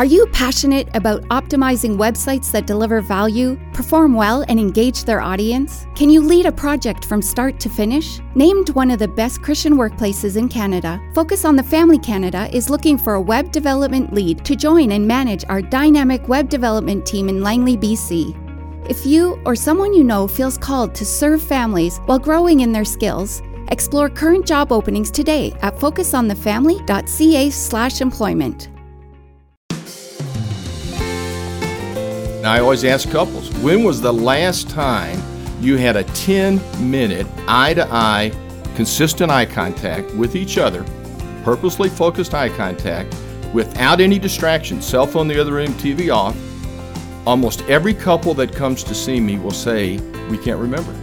Are you passionate about optimizing websites that deliver value, perform well, and engage their audience? Can you lead a project from start to finish? Named one of the best Christian workplaces in Canada, Focus on the Family Canada is looking for a web development lead to join and manage our dynamic web development team in Langley, BC. If you or someone you know feels called to serve families while growing in their skills, explore current job openings today at focusonthefamily.ca/employment. Now, I always ask couples, when was the last time you had a 10 minute eye to eye, consistent eye contact with each other, purposely focused eye contact, without any distractions, cell phone the other room, TV off? Almost every couple that comes to see me will say, We can't remember.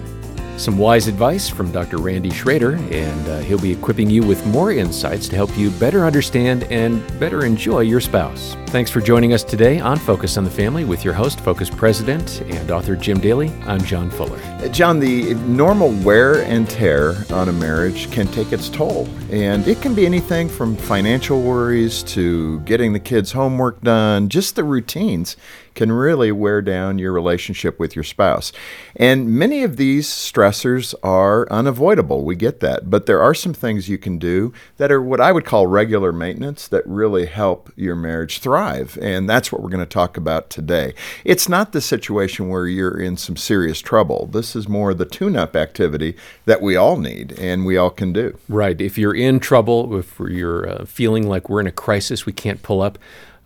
Some wise advice from Dr. Randy Schrader, and uh, he'll be equipping you with more insights to help you better understand and better enjoy your spouse. Thanks for joining us today on Focus on the Family with your host, Focus President and author Jim Daly. I'm John Fuller. John, the normal wear and tear on a marriage can take its toll, and it can be anything from financial worries to getting the kids' homework done, just the routines can really wear down your relationship with your spouse. And many of these stressors are unavoidable. We get that. But there are some things you can do that are what I would call regular maintenance that really help your marriage thrive. And that's what we're going to talk about today. It's not the situation where you're in some serious trouble. This is more the tune up activity that we all need and we all can do. Right. If you're in trouble, if you're uh, feeling like we're in a crisis, we can't pull up,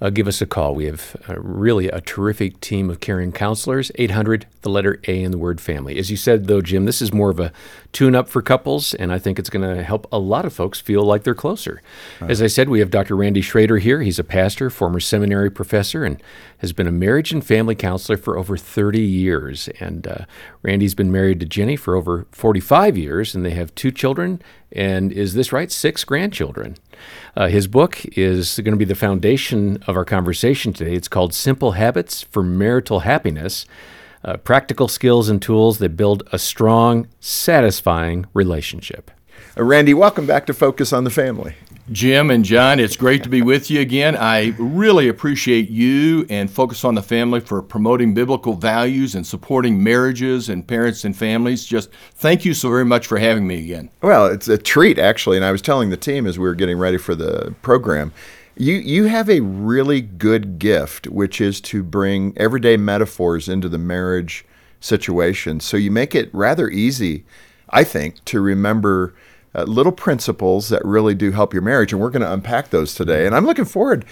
uh, give us a call. We have uh, really a terrific team of caring counselors. 800, the letter A in the word family. As you said, though, Jim, this is more of a tune up for couples, and I think it's going to help a lot of folks feel like they're closer. Right. As I said, we have Dr. Randy Schrader here. He's a pastor, former seminary professor, and has been a marriage and family counselor for over 30 years. And uh, Randy's been married to Jenny for over 45 years, and they have two children, and is this right? Six grandchildren. Uh, his book is going to be the foundation of our conversation today. It's called Simple Habits for Marital Happiness uh, Practical Skills and Tools That Build a Strong, Satisfying Relationship. Uh, Randy, welcome back to Focus on the Family. Jim and John, it's great to be with you again. I really appreciate you and Focus on the Family for promoting biblical values and supporting marriages and parents and families. Just thank you so very much for having me again. Well, it's a treat, actually. And I was telling the team as we were getting ready for the program, you, you have a really good gift, which is to bring everyday metaphors into the marriage situation. So you make it rather easy, I think, to remember uh, little principles that really do help your marriage. And we're going to unpack those today. And I'm looking forward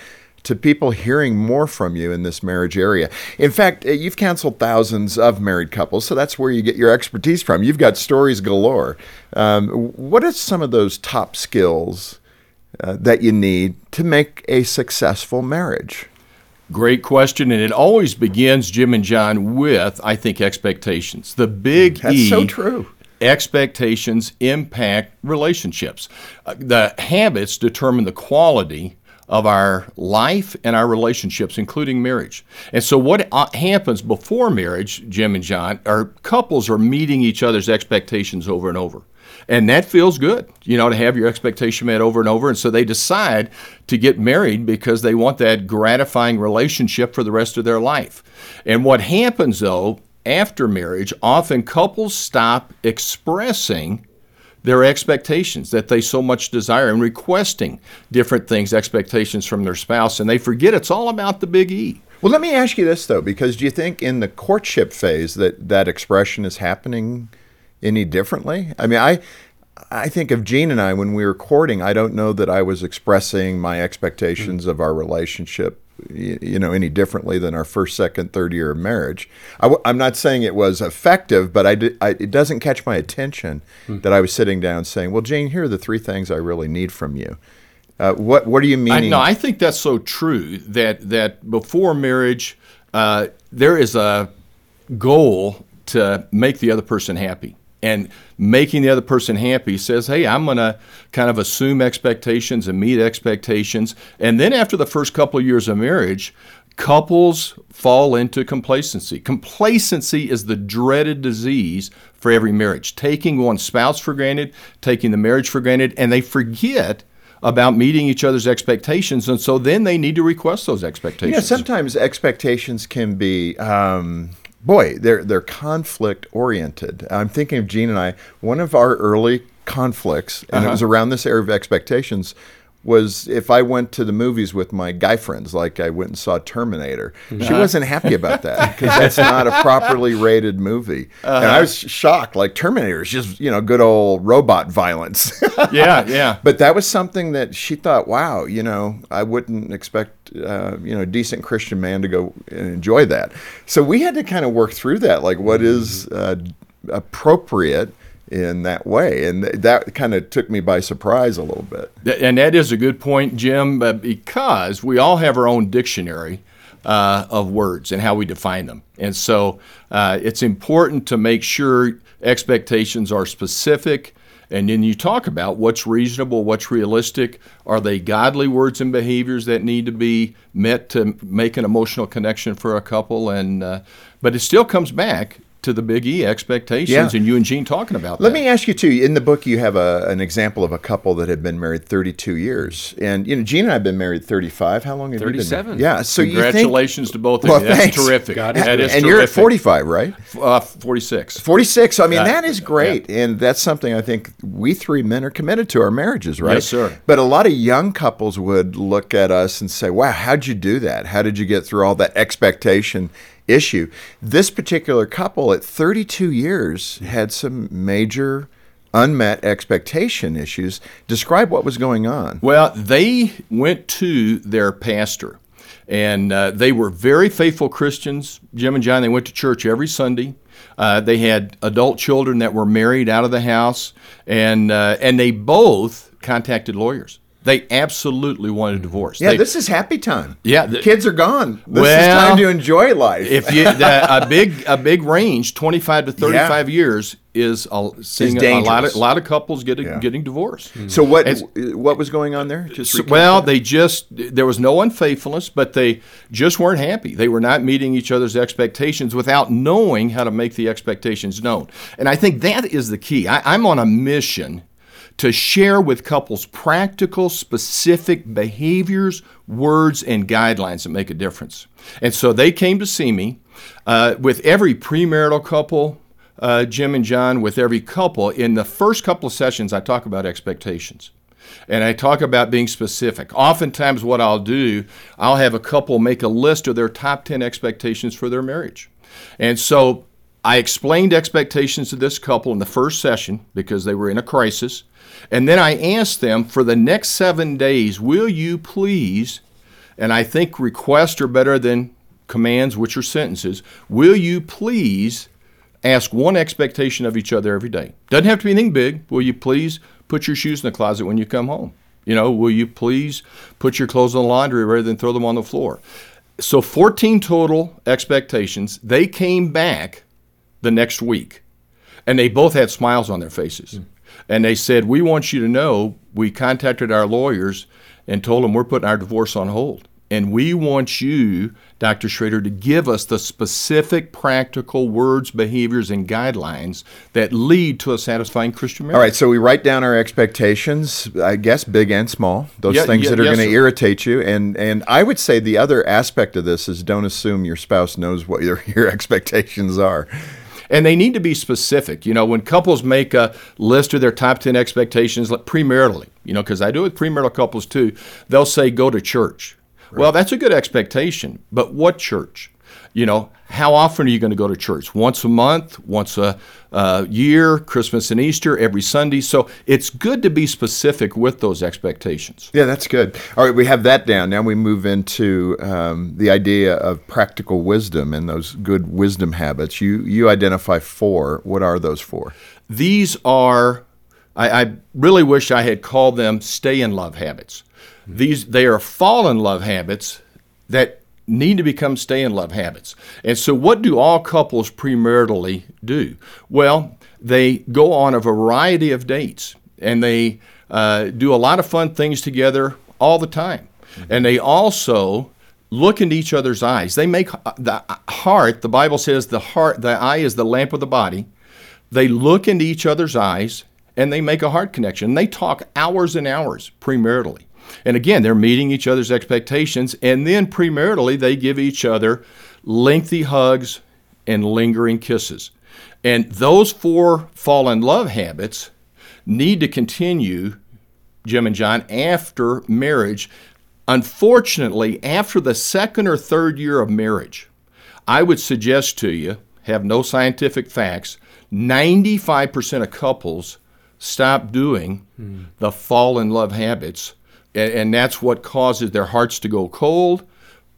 to people hearing more from you in this marriage area. In fact, uh, you've counseled thousands of married couples, so that's where you get your expertise from. You've got stories galore. Um, what are some of those top skills uh, that you need to make a successful marriage? Great question, and it always begins, Jim and John, with I think expectations. The big That's E. so true expectations impact relationships. Uh, the habits determine the quality of our life and our relationships, including marriage. And so, what uh, happens before marriage, Jim and John, are couples are meeting each other's expectations over and over. And that feels good, you know, to have your expectation met over and over. And so they decide to get married because they want that gratifying relationship for the rest of their life. And what happens, though, after marriage, often couples stop expressing their expectations that they so much desire and requesting different things, expectations from their spouse, and they forget it's all about the big E. Well, let me ask you this though, because do you think in the courtship phase that that expression is happening any differently? I mean, I I think of Jean and I when we were courting. I don't know that I was expressing my expectations mm-hmm. of our relationship you know any differently than our first second third year of marriage. I w- i'm not saying it was effective but I, did, I it doesn't catch my attention mm. that i was sitting down saying well jane here are the three things i really need from you. Uh, what what do you mean I, no i think that's so true that that before marriage uh, there is a goal to make the other person happy and making the other person happy says, hey, I'm going to kind of assume expectations and meet expectations. And then after the first couple of years of marriage, couples fall into complacency. Complacency is the dreaded disease for every marriage, taking one spouse for granted, taking the marriage for granted, and they forget about meeting each other's expectations, and so then they need to request those expectations. Know, sometimes expectations can be, um, boy, they're they're conflict oriented. I'm thinking of Jean and I. One of our early conflicts, and it uh-huh. was around this area of expectations. Was if I went to the movies with my guy friends, like I went and saw Terminator, she wasn't happy about that because that's not a properly rated movie, and I was shocked. Like Terminator is just you know good old robot violence. yeah, yeah. But that was something that she thought, wow, you know, I wouldn't expect, uh, you know, a decent Christian man to go and enjoy that. So we had to kind of work through that, like what is uh, appropriate in that way. And th- that kind of took me by surprise a little bit. And that is a good point, Jim, uh, because we all have our own dictionary uh, of words and how we define them. And so uh, it's important to make sure expectations are specific. And then you talk about what's reasonable, what's realistic. Are they godly words and behaviors that need to be met to make an emotional connection for a couple? And uh, but it still comes back to the big E expectations, Yeah. and you and Jean talking about Let that. me ask you too. In the book, you have a, an example of a couple that had been married 32 years, and you know, Jean and I have been married 35. How long have you been? 37. Yeah. So you think, Congratulations to both of Well, you. That's thanks. terrific. God That is and you're at 45, right? Uh, 46. 46. I mean, Yeah. that is great. And that's something I think we three men are committed to our marriages, right? Yes, sir. But a lot of young couples would look at us and say, wow, how'd you do that? How did you get through all that expectation issue? This particular couple at 32 years had some major unmet expectation issues. Describe what was going on. Well, they went to their pastor, and uh, they were very faithful Christians. Jim and John, they went to church every Sunday. Uh, they had adult children that were married out of the house, and uh, and they both contacted lawyers. They absolutely wanted a divorce. Yeah, They- this is happy time. Yeah, the kids are gone. This is Well, time to enjoy life. if you the, a big a big range, twenty five to thirty five years is a, seeing a, a lot of a lot of couples getting Yeah. getting divorced. so what It's- what was going on there? Just So- well, they just there was no unfaithfulness, but they just weren't happy. They were not meeting each other's expectations without knowing how to make the expectations known. And I think that is the key. I, I'm on a mission to share with couples practical, specific behaviors, words, and guidelines that make a difference. And so they came to see me uh, with every premarital couple. Uh, Jim and John, with every couple, in the first couple of sessions, I talk about expectations. And I talk about being specific. Oftentimes, what I'll do, I'll have a couple make a list of their top 10 expectations for their marriage. And so I explained expectations to this couple in the first session because they were in a crisis. And then I asked them for the next seven days, will you please, and I think requests are better than commands, which are sentences, will you please ask one expectation of each other every day. Doesn't have to be anything big. Will you please put your shoes in the closet when you come home? You know, will you please put your clothes in the laundry rather than throw them on the floor? So 14 total expectations. They came back the next week and they both had smiles on their faces. And they said, We want you to know we contacted our lawyers and told them we're putting our divorce on hold. And we want you, Dr. Schrader, to give us the specific practical words, behaviors, and guidelines that lead to a satisfying Christian marriage. All right, so we write down our expectations, I guess big and small, those Yeah, things yeah, that are yes, going to irritate you. And and I would say the other aspect of this is don't assume your spouse knows what your, your expectations are. And they need to be specific. You know, when couples make a list of their top 10 expectations like premaritally, you know, because I do it with premarital couples too, they'll say, go to church. Well, that's a good expectation, but what church? You know, how often are you going to go to church? Once a month, once a uh, year, Christmas and Easter, every Sunday. So it's good to be specific with those expectations. Yeah, that's good. All right, we have that down. Now we move into um, the idea of practical wisdom and those good wisdom habits. You you identify four. What are those four? These are, I, I really wish I had called them stay in love habits. These they are fall in love habits that need to become stay in love habits. And so, what do all couples premaritally do? Well, they go on a variety of dates and they uh, do a lot of fun things together all the time. And they also look into each other's eyes. They make uh, the heart, the Bible says the heart, the eye is the lamp of the body. They look into each other's eyes and they make a heart connection. They talk hours and hours premaritally. And again, they're meeting each other's expectations, and then premaritally, they give each other lengthy hugs and lingering kisses. And those four fall in love habits need to continue, Jim and John, after marriage. Unfortunately, after the second or third year of marriage, I would suggest to you, have no scientific facts, 95% of couples stop doing mm. the fall in love habits. And, and that's what causes their hearts to go cold,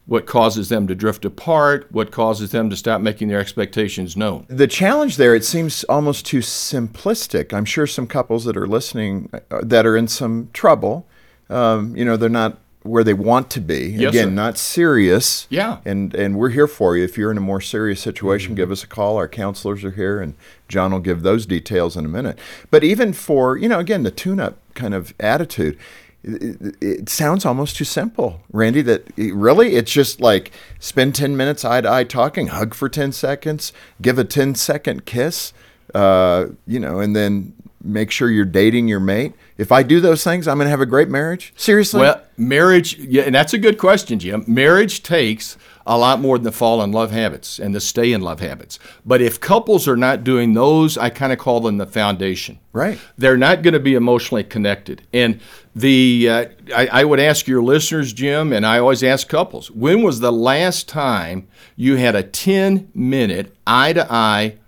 what causes them to drift apart, what causes them to stop making their expectations known. The challenge there, it seems almost too simplistic. I'm sure some couples that are listening uh, that are in some trouble, um, you know, they're not where they want to be. Yes, Again, sir. not serious. Yeah. And and we're here for you. If you're in a more serious situation, Mm-hmm. give us a call. Our counselors are here, and John will give those details in a minute. But even for you know, again, the tune-up kind of attitude. It, it sounds almost too simple, Randy. That it- really, it's just like spend ten minutes eye to eye talking, hug for ten seconds, give a 10 second kiss, uh, you know, and then make sure you're dating your mate. If I do those things, I'm going to have a great marriage. Seriously? Well, marriage, yeah, and that's a good question, Jim. Marriage takes a lot more than the fall in love habits and the stay in love habits. But if couples are not doing those, I kind of call them the foundation. Right. They're not going to be emotionally connected. And the uh, I, I would ask your listeners, Jim, and I always ask couples, when was the last time you had a 10 minute eye to eye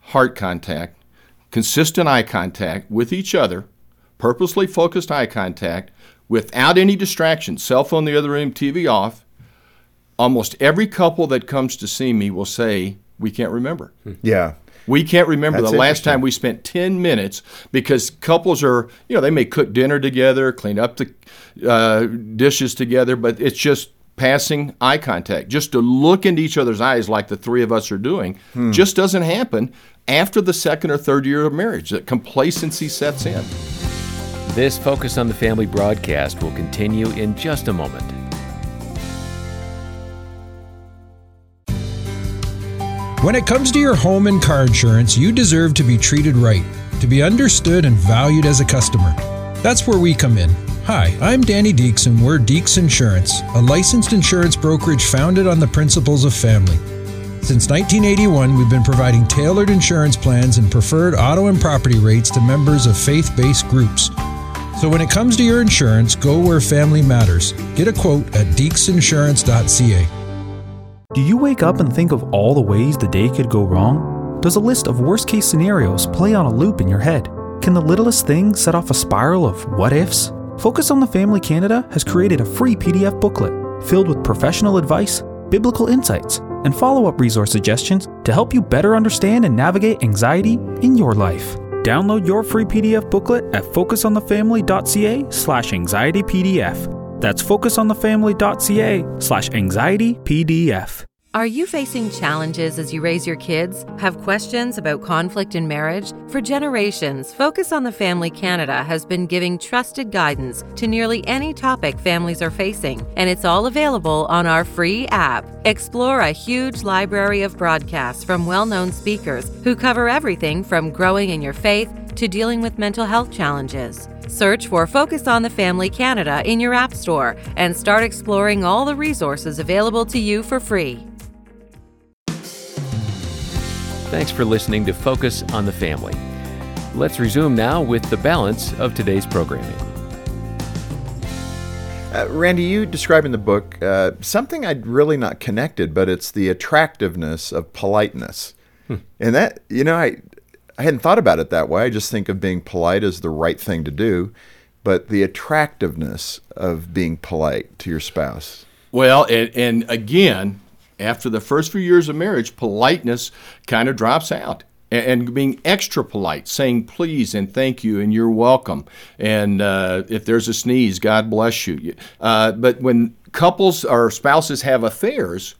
heart contact, consistent eye contact with each other, purposely focused eye contact, without any distractions, cell phone in the other room, TV off. Almost every couple that comes to see me will say, We can't remember. yeah. We can't remember That's the last time we spent 10 minutes because couples are, you know, they may cook dinner together, clean up the uh, dishes together, but it's just passing eye contact. Just to look into each other's eyes like the three of us are doing Hmm. just doesn't happen after the second or third year of marriage. That complacency sets in. This Focus on the Family broadcast will continue in just a moment. When it comes to your home and car insurance, you deserve to be treated right, to be understood and valued as a customer. That's where we come in. Hi, I'm Danny Deeks, and we're Deeks Insurance, a licensed insurance brokerage founded on the principles of family. Since 1981, we've been providing tailored insurance plans and preferred auto and property rates to members of faith based groups. So when it comes to your insurance, go where family matters. Get a quote at deeksinsurance.ca. Do you wake up and think of all the ways the day could go wrong? Does a list of worst case scenarios play on a loop in your head? Can the littlest thing set off a spiral of what ifs? Focus on the Family Canada has created a free PDF booklet filled with professional advice, biblical insights, and follow up resource suggestions to help you better understand and navigate anxiety in your life. Download your free PDF booklet at focusonthefamily.ca slash anxietypdf. That's focusonthefamily.ca slash anxiety PDF. Are you facing challenges as you raise your kids? Have questions about conflict in marriage? For generations, Focus on the Family Canada has been giving trusted guidance to nearly any topic families are facing, and it's all available on our free app. Explore a huge library of broadcasts from well known speakers who cover everything from growing in your faith to dealing with mental health challenges. Search for Focus on the Family Canada in your App Store and start exploring all the resources available to you for free. Thanks for listening to Focus on the Family. Let's resume now with the balance of today's programming. Uh, Randy, you describe in the book uh, something I'd really not connected, but it's the attractiveness of politeness. And that, you know, I, I hadn't thought about it that way. I just think of being polite as the right thing to do, but the attractiveness of being polite to your spouse. Well, and, and again, after the first few years of marriage, politeness kind of drops out. And, being extra polite, saying please and thank you and you're welcome. And uh, if there's a sneeze, God bless you. Uh, but when couples or spouses have affairs,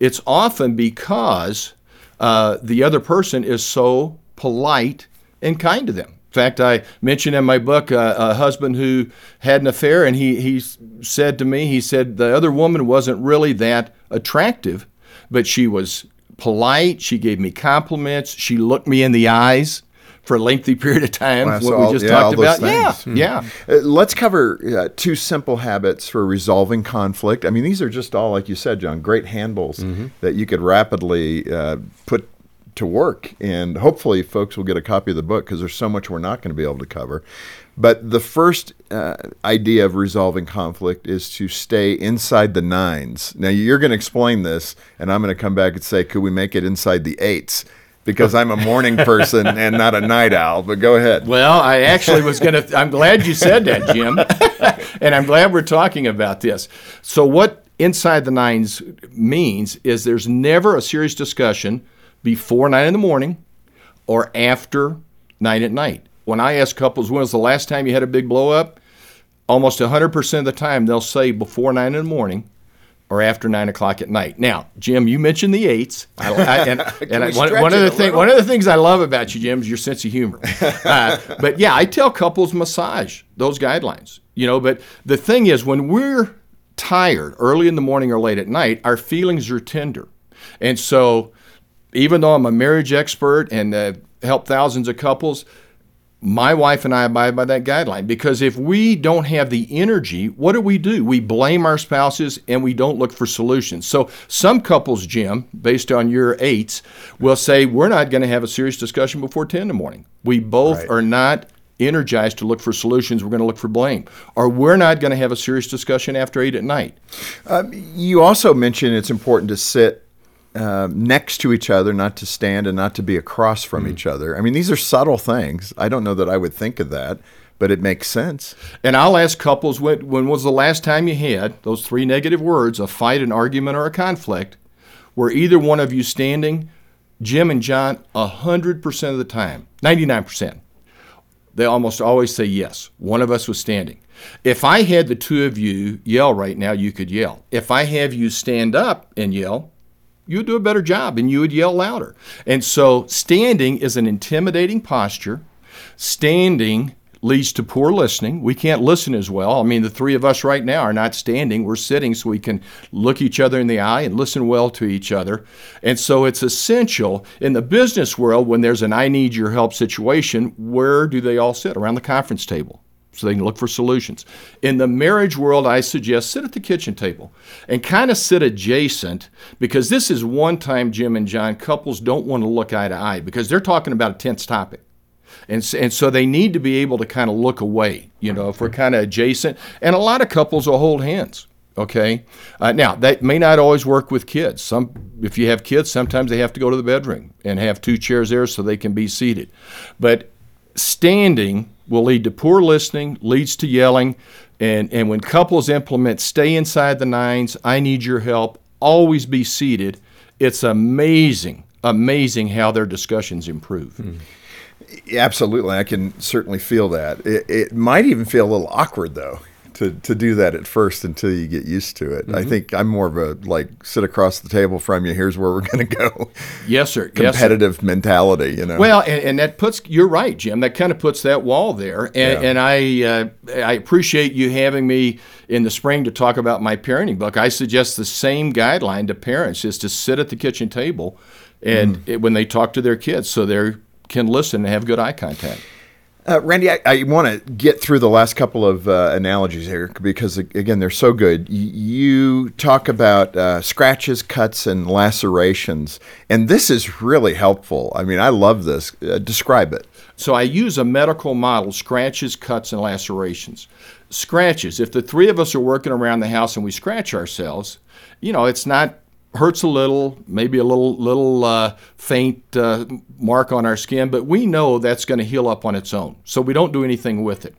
it's often because uh, the other person is so polite and kind to them. In fact, I mentioned in my book uh, a husband who had an affair, and he, he said to me, he said, the other woman wasn't really that attractive, but she was polite. She gave me compliments. She looked me in the eyes for a lengthy period of time. Wow, what so we all- just yeah, talked about. Yeah, things. yeah. Uh, let's cover uh, two simple habits for resolving conflict. I mean, these are just all, like you said, John, great handles Mm-hmm. that you could rapidly uh, put to work. And hopefully, folks will get a copy of the book because there's so much we're not going to be able to cover. But the first uh, idea of resolving conflict is to stay inside the nines. Now, you're going to explain this, and I'm going to come back and say, could we make it inside the eights? Because I'm a morning person and not a night owl. But go ahead. Well, I actually was going to. I'm glad you said that, Jim. and I'm glad we're talking about this. So, what inside the nines means is there's never a serious discussion before nine in the morning or after nine at night. When I ask couples, when was the last time you had a big blow up? Almost 100% of the time, they'll say before nine in the morning or after nine o'clock at night. Now, Jim, you mentioned the eights, I, I, and, and I, one, one of the thing, one of the things I love about you, Jim, is your sense of humor. Uh, but yeah, I tell couples massage those guidelines. You know, but the thing is, when we're tired early in the morning or late at night, our feelings are tender, and so even though I'm a marriage expert and uh, help thousands of couples, my wife and I abide by that guideline because if we don't have the energy, what do we do? We blame our spouses and we don't look for solutions. So some couples, Jim, based on your eights, will say, We're not going to have a serious discussion before 10 in the morning. We both Right. are not energized to look for solutions. We're going to look for blame. Or we're not going to have a serious discussion after 8 at night. You also mentioned it's important to sit um, next to each other, not to stand and not to be across from each other. I mean, these are subtle things. I don't know that I would think of that, but it makes sense. And I'll ask couples when, when was the last time you had those three negative words a fight, an argument, or a conflict where either one of you standing, Jim and John, 100% of the time, 99%, they almost always say yes. One of us was standing. If I had the two of you yell right now, you could yell. If I have you stand up and yell, you would do a better job and you would yell louder. And so standing is an intimidating posture. Standing leads to poor listening. We can't listen as well. I mean, the three of us right now are not standing, we're sitting so we can look each other in the eye and listen well to each other. And so it's essential in the business world when there's an I need your help situation, where do they all sit? Around the conference table so they can look for solutions. In the marriage world, I suggest sit at the kitchen table and kind of sit adjacent because this is one time, Jim and John, couples don't want to look eye to eye because they're talking about a tense topic. And, and so they need to be able to kind of look away, you know, if we're kind of adjacent. And a lot of couples will hold hands. Okay. Uh, now that may not always work with kids. Some, if you have kids, sometimes they have to go to the bedroom and have two chairs there so they can be seated. But standing will lead to poor listening, leads to yelling, and and when couples implement stay inside the nines, I need your help, always be seated. It's amazing, amazing how their discussions improve. Hmm. Absolutely, I can certainly feel that. It, it might even feel a little awkward though to to do that at first until you get used to it. I think I'm more of a like sit across the table from you. Here's where we're going to go. Yes, sir. Yes, sir. Competitive mentality, you know. Well, and, and that puts you're right, Jim. That kind of puts that wall there, and, Yeah. and I uh, I appreciate you having me in the spring to talk about my parenting book. I suggest the same guideline to parents is to sit at the kitchen table, and Mm. it- when they talk to their kids, so they can listen and have good eye contact. Uh, Randy, I, I want to get through the last couple of uh, analogies here because, again, they're so good. Y- you talk about uh, scratches, cuts, and lacerations, and this is really helpful. I mean, I love this. Uh, describe it. So I use a medical model: scratches, cuts, and lacerations. Scratches. If the three of us are working around the house and we scratch ourselves, you know, it's not hurts a little, maybe a little little uh, faint uh, mark on our skin, but we know that's going to heal up on its own. So we don't do anything with it.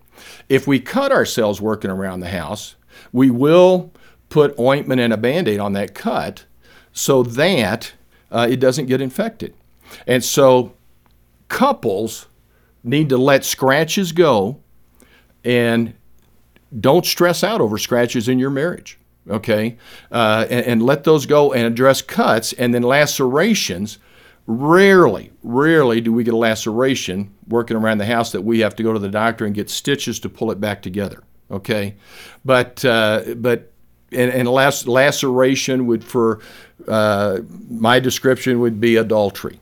If we cut ourselves working around the house, we will put ointment and a band-aid on that cut so that uh, it doesn't get infected. And so couples need to let scratches go and don't stress out over scratches in your marriage okay? Uh, and, and let those go and address cuts and then lacerations rarely rarely do we get a laceration working around the house that we have to go to the doctor and get stitches to pull it back together okay? But uh, but and, and lac- laceration would for uh, my description would be adultery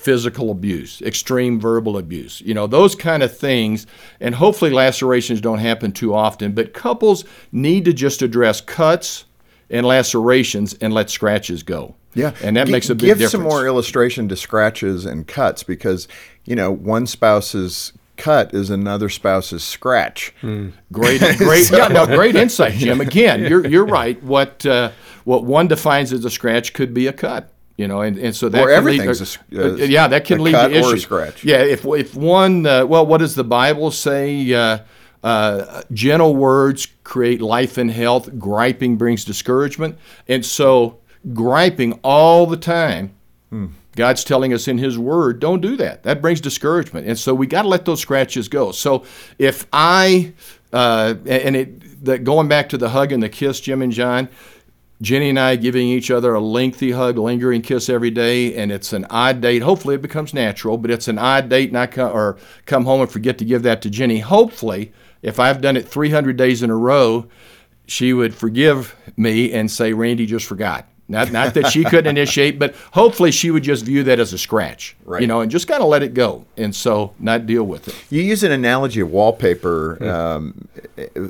physical abuse, extreme verbal abuse, you know, those kind of things. And hopefully lacerations don't happen too often, but couples need to just address cuts and lacerations and let scratches go. Yeah, and that G- makes a big give difference. some more illustration to scratches and cuts because you know one spouse's cut is another spouse's scratch. Great, great, yeah, no, great insight, Jim. Again, you're you're right. What uh, what one defines as a scratch could be a cut. You know, and, and so that Or can everything's lead, a s- uh, yeah, that can a lead to a issues. scratch. Yeah, if if one, uh, well, what does the Bible say? Uh, uh, gentle words create life and health. Griping brings discouragement, and so griping all the time. God's telling us in His Word, don't do that. That brings discouragement, and so we got to let those scratches go. So if I, uh, and it, that going back to the hug and the kiss, Jim and John, Jenny and I giving each other a lengthy hug, lingering kiss every day, and it's an odd date. Hopefully, it becomes natural, but it's an odd date, and I come or come home and forget to give that to Jenny. Hopefully, if I've done it 300 days in a row, she would forgive me and say, "Randy just forgot." Not, not that she couldn't initiate, but hopefully she would just view that as a scratch, Right. you know, and just kind of let it go, and so not deal with it. You use an analogy of wallpaper um,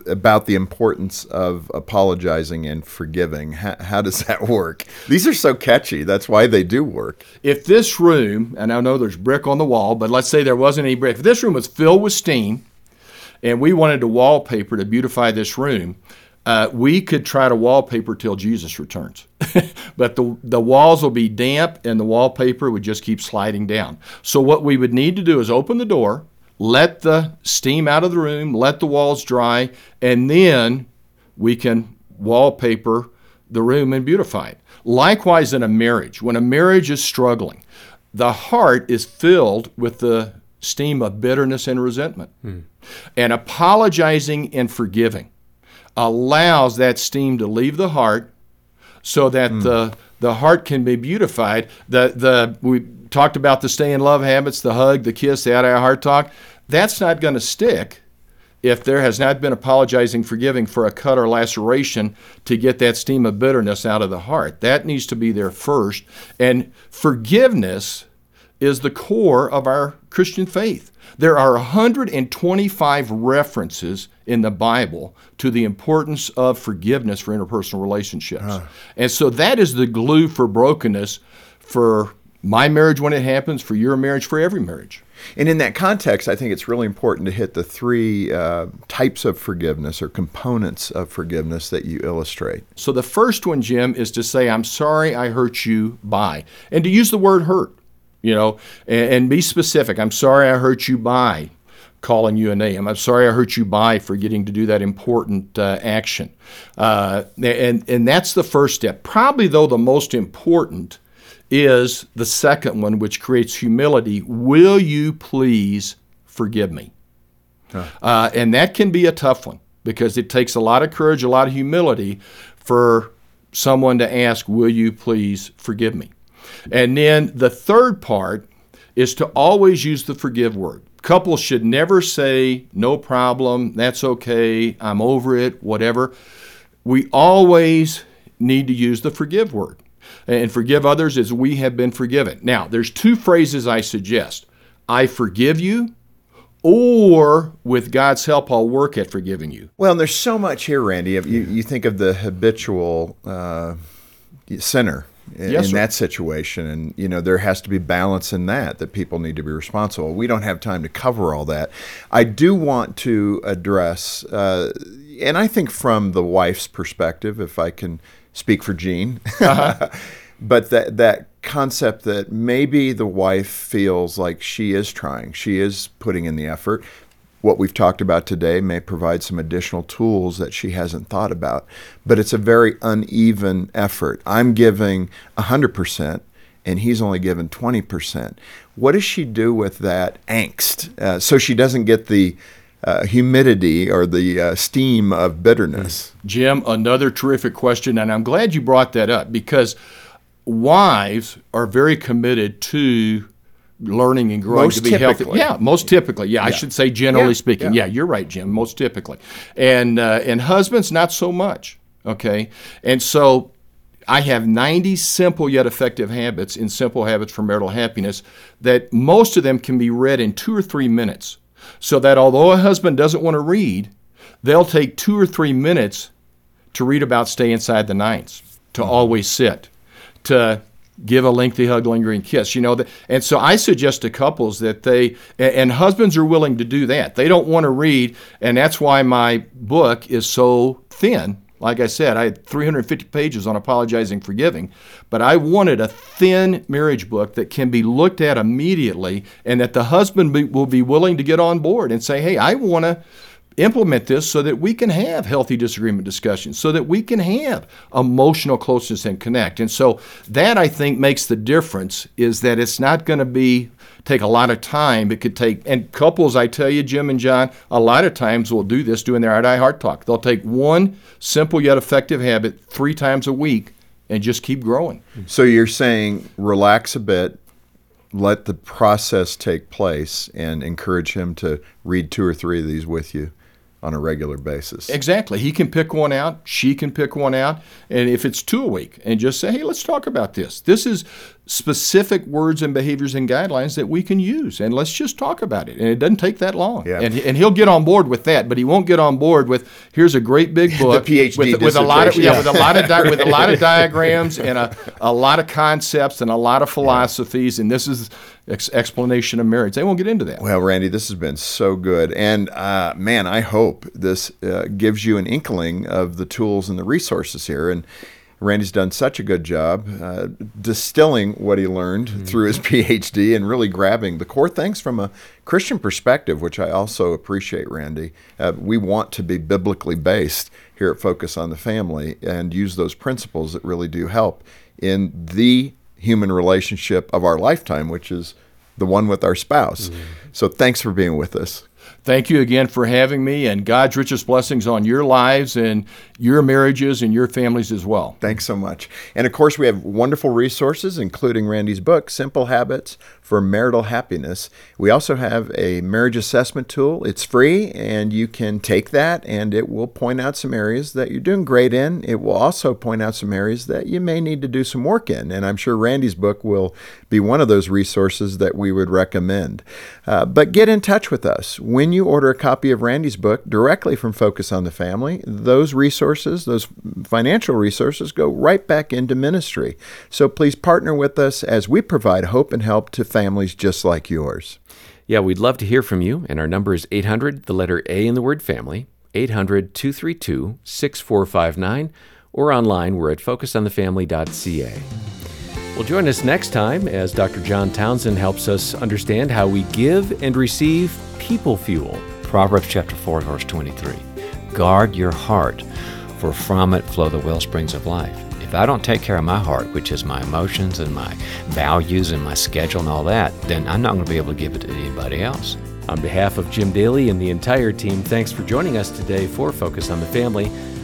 about the importance of apologizing and forgiving. How, how does that work? These are so catchy. That's why they do work. if this room, and I know there's brick on the wall, but let's say there wasn't any brick, if this room was filled with steam and we wanted to wallpaper to beautify this room, uh, we could try to wallpaper till Jesus returns. but the, the walls will be damp and the wallpaper would just keep sliding down. So, what we would need to do is open the door, let the steam out of the room, let the walls dry, and then we can wallpaper the room and beautify it. Likewise, in a marriage, when a marriage is struggling, the heart is filled with the steam of bitterness and resentment. And apologizing and forgiving allows that steam to leave the heart so that hmm. the the heart can be beautified. The the we talked about the stay in love habits, the hug, the kiss, the out of heart talk. That's not going to stick if there has not been apologizing, forgiving for a cut or laceration to get that steam of bitterness out of the heart. That needs to be there first. And forgiveness is the core of our Christian faith. There are 125 references in the Bible to the importance of forgiveness for interpersonal relationships. And so that is the glue for brokenness for my marriage when it happens, for your marriage, for every marriage. And in that context, I think it's really important to hit the three uh, types of forgiveness or components of forgiveness that you illustrate. So the first one, Jim, is to say, I'm sorry I hurt you by, and to use the word hurt, you know, and, and be specific. I'm sorry I hurt you by calling you a name. I'm sorry I hurt you by forgetting to do that important uh, action. Uh, and, and that's the first step. Probably, though, the most important is the second one, which creates humility. Will you please forgive me? Uh, and that can be a tough one because it takes a lot of courage, a lot of humility for someone to ask, Will you please forgive me? And then the third part is to always use the forgive word. Couples should never say, No problem, that's okay, I'm over it, whatever. We always need to use the forgive word. And forgive others as we have been forgiven. Now, there's two phrases I suggest I forgive you or with God's help, I'll work at forgiving you. Well, and there's so much here, Randy. You, you think of the habitual uh, sinner in, Yes, in that situation, and you know there has to be balance in that. That people need to be responsible. We don't have time to cover all that. I do want to address, uh, and I think from the wife's perspective, if I can speak for Jean, but that that concept that maybe the wife feels like she is trying, she is putting in the effort. What we've talked about today may provide some additional tools that she hasn't thought about, but it's a very uneven effort. I'm giving 100% and he's only given 20%. What does she do with that angst uh, so she doesn't get the uh, humidity or the uh, steam of bitterness? Jim, another terrific question, and I'm glad you brought that up because wives are very committed to learning and growing Most to be healthy. Yeah, most typically. Yeah, I should say generally Yeah, speaking. yeah. Yeah. you're right, Jim. Most typically, and uh, and husbands not so much. Okay, and so I have 90 simple yet effective habits in Simple Habits for Marital Happiness that most of them can be read in two or three minutes. So that although a husband doesn't want to read, they'll take two or three minutes to read about stay inside the nines, to always sit, to give a lengthy hug, lingering kiss. You know, that, and so I suggest to couples that they and husbands are willing to do that. They don't want to read, and that's why my book is so thin. Like I said, I had 350 pages on apologizing for giving, but I wanted a thin marriage book that can be looked at immediately and that the husband be, will be willing to get on board and say, hey, I want to implement this so that we can have healthy disagreement discussions, so that we can have emotional closeness and connect. And so that I think makes the difference is that it's not going to be take a lot of time. It could take and couples, I tell you, Jim and John, a lot of times will do this doing their eye heart talk. They'll take one simple yet effective habit three times a week and just keep growing. So you're saying relax a bit, let the process take place, and encourage him to read two or three of these with you on a regular basis. Exactly. He can pick one out, she can pick one out, and if it's two a week, and just say, hey, let's talk about this. This is specific words and behaviors and guidelines that we can use, and let's just talk about it. And it doesn't take that long. Yeah. And, and he'll get on board with that, but he won't get on board with here's a great big book PhD with, with a lot of yeah, dissertation. with a lot of di- with a lot of diagrams and a, a lot of concepts and a lot of philosophies, and this is ex- explanation of marriage. They won't get into that. Well, Randy, this has been so good. And uh, man, I hope this uh, gives you an inkling of the tools and the resources here. And Randy's done such a good job uh, distilling what he learned through his PhD and really grabbing the core things from a Christian perspective, which I also appreciate, Randy. Uh, we want to be biblically based here at Focus on the Family and use those principles that really do help in the human relationship of our lifetime, which is the one with our spouse. So thanks for being with us. Thank you again for having me, and God's richest blessings on your lives and your marriages and your families as well. Thanks so much. And of course, we have wonderful resources, including Randy's book, Simple Habits for Marital Happiness. We also have a marriage assessment tool. It's free, and you can take that, and it will point out some areas that you're doing great in. It will also point out some areas that you may need to do some work in. And I'm sure Randy's book will be one of those resources that we would recommend. Uh, but get in touch with us. When you order a copy of Randy's book directly from Focus on the Family, those resources, those financial resources, go right back into ministry. So please partner with us as we provide hope and help to families just like yours. Yeah, we'd love to hear from you, and our number is 800, the letter A in the word family, 800 232 6459, or online, we're at focusonthefamily.ca. Well, join us next time as Dr. John Townsend helps us understand how we give and receive people fuel. Proverbs chapter 4, verse 23. Guard your heart, for from it flow the well springs of life. If I don't take care of my heart, which is my emotions and my values and my schedule and all that, then I'm not going to be able to give it to anybody else. On behalf of Jim Daly and the entire team, thanks for joining us today for Focus on the Family.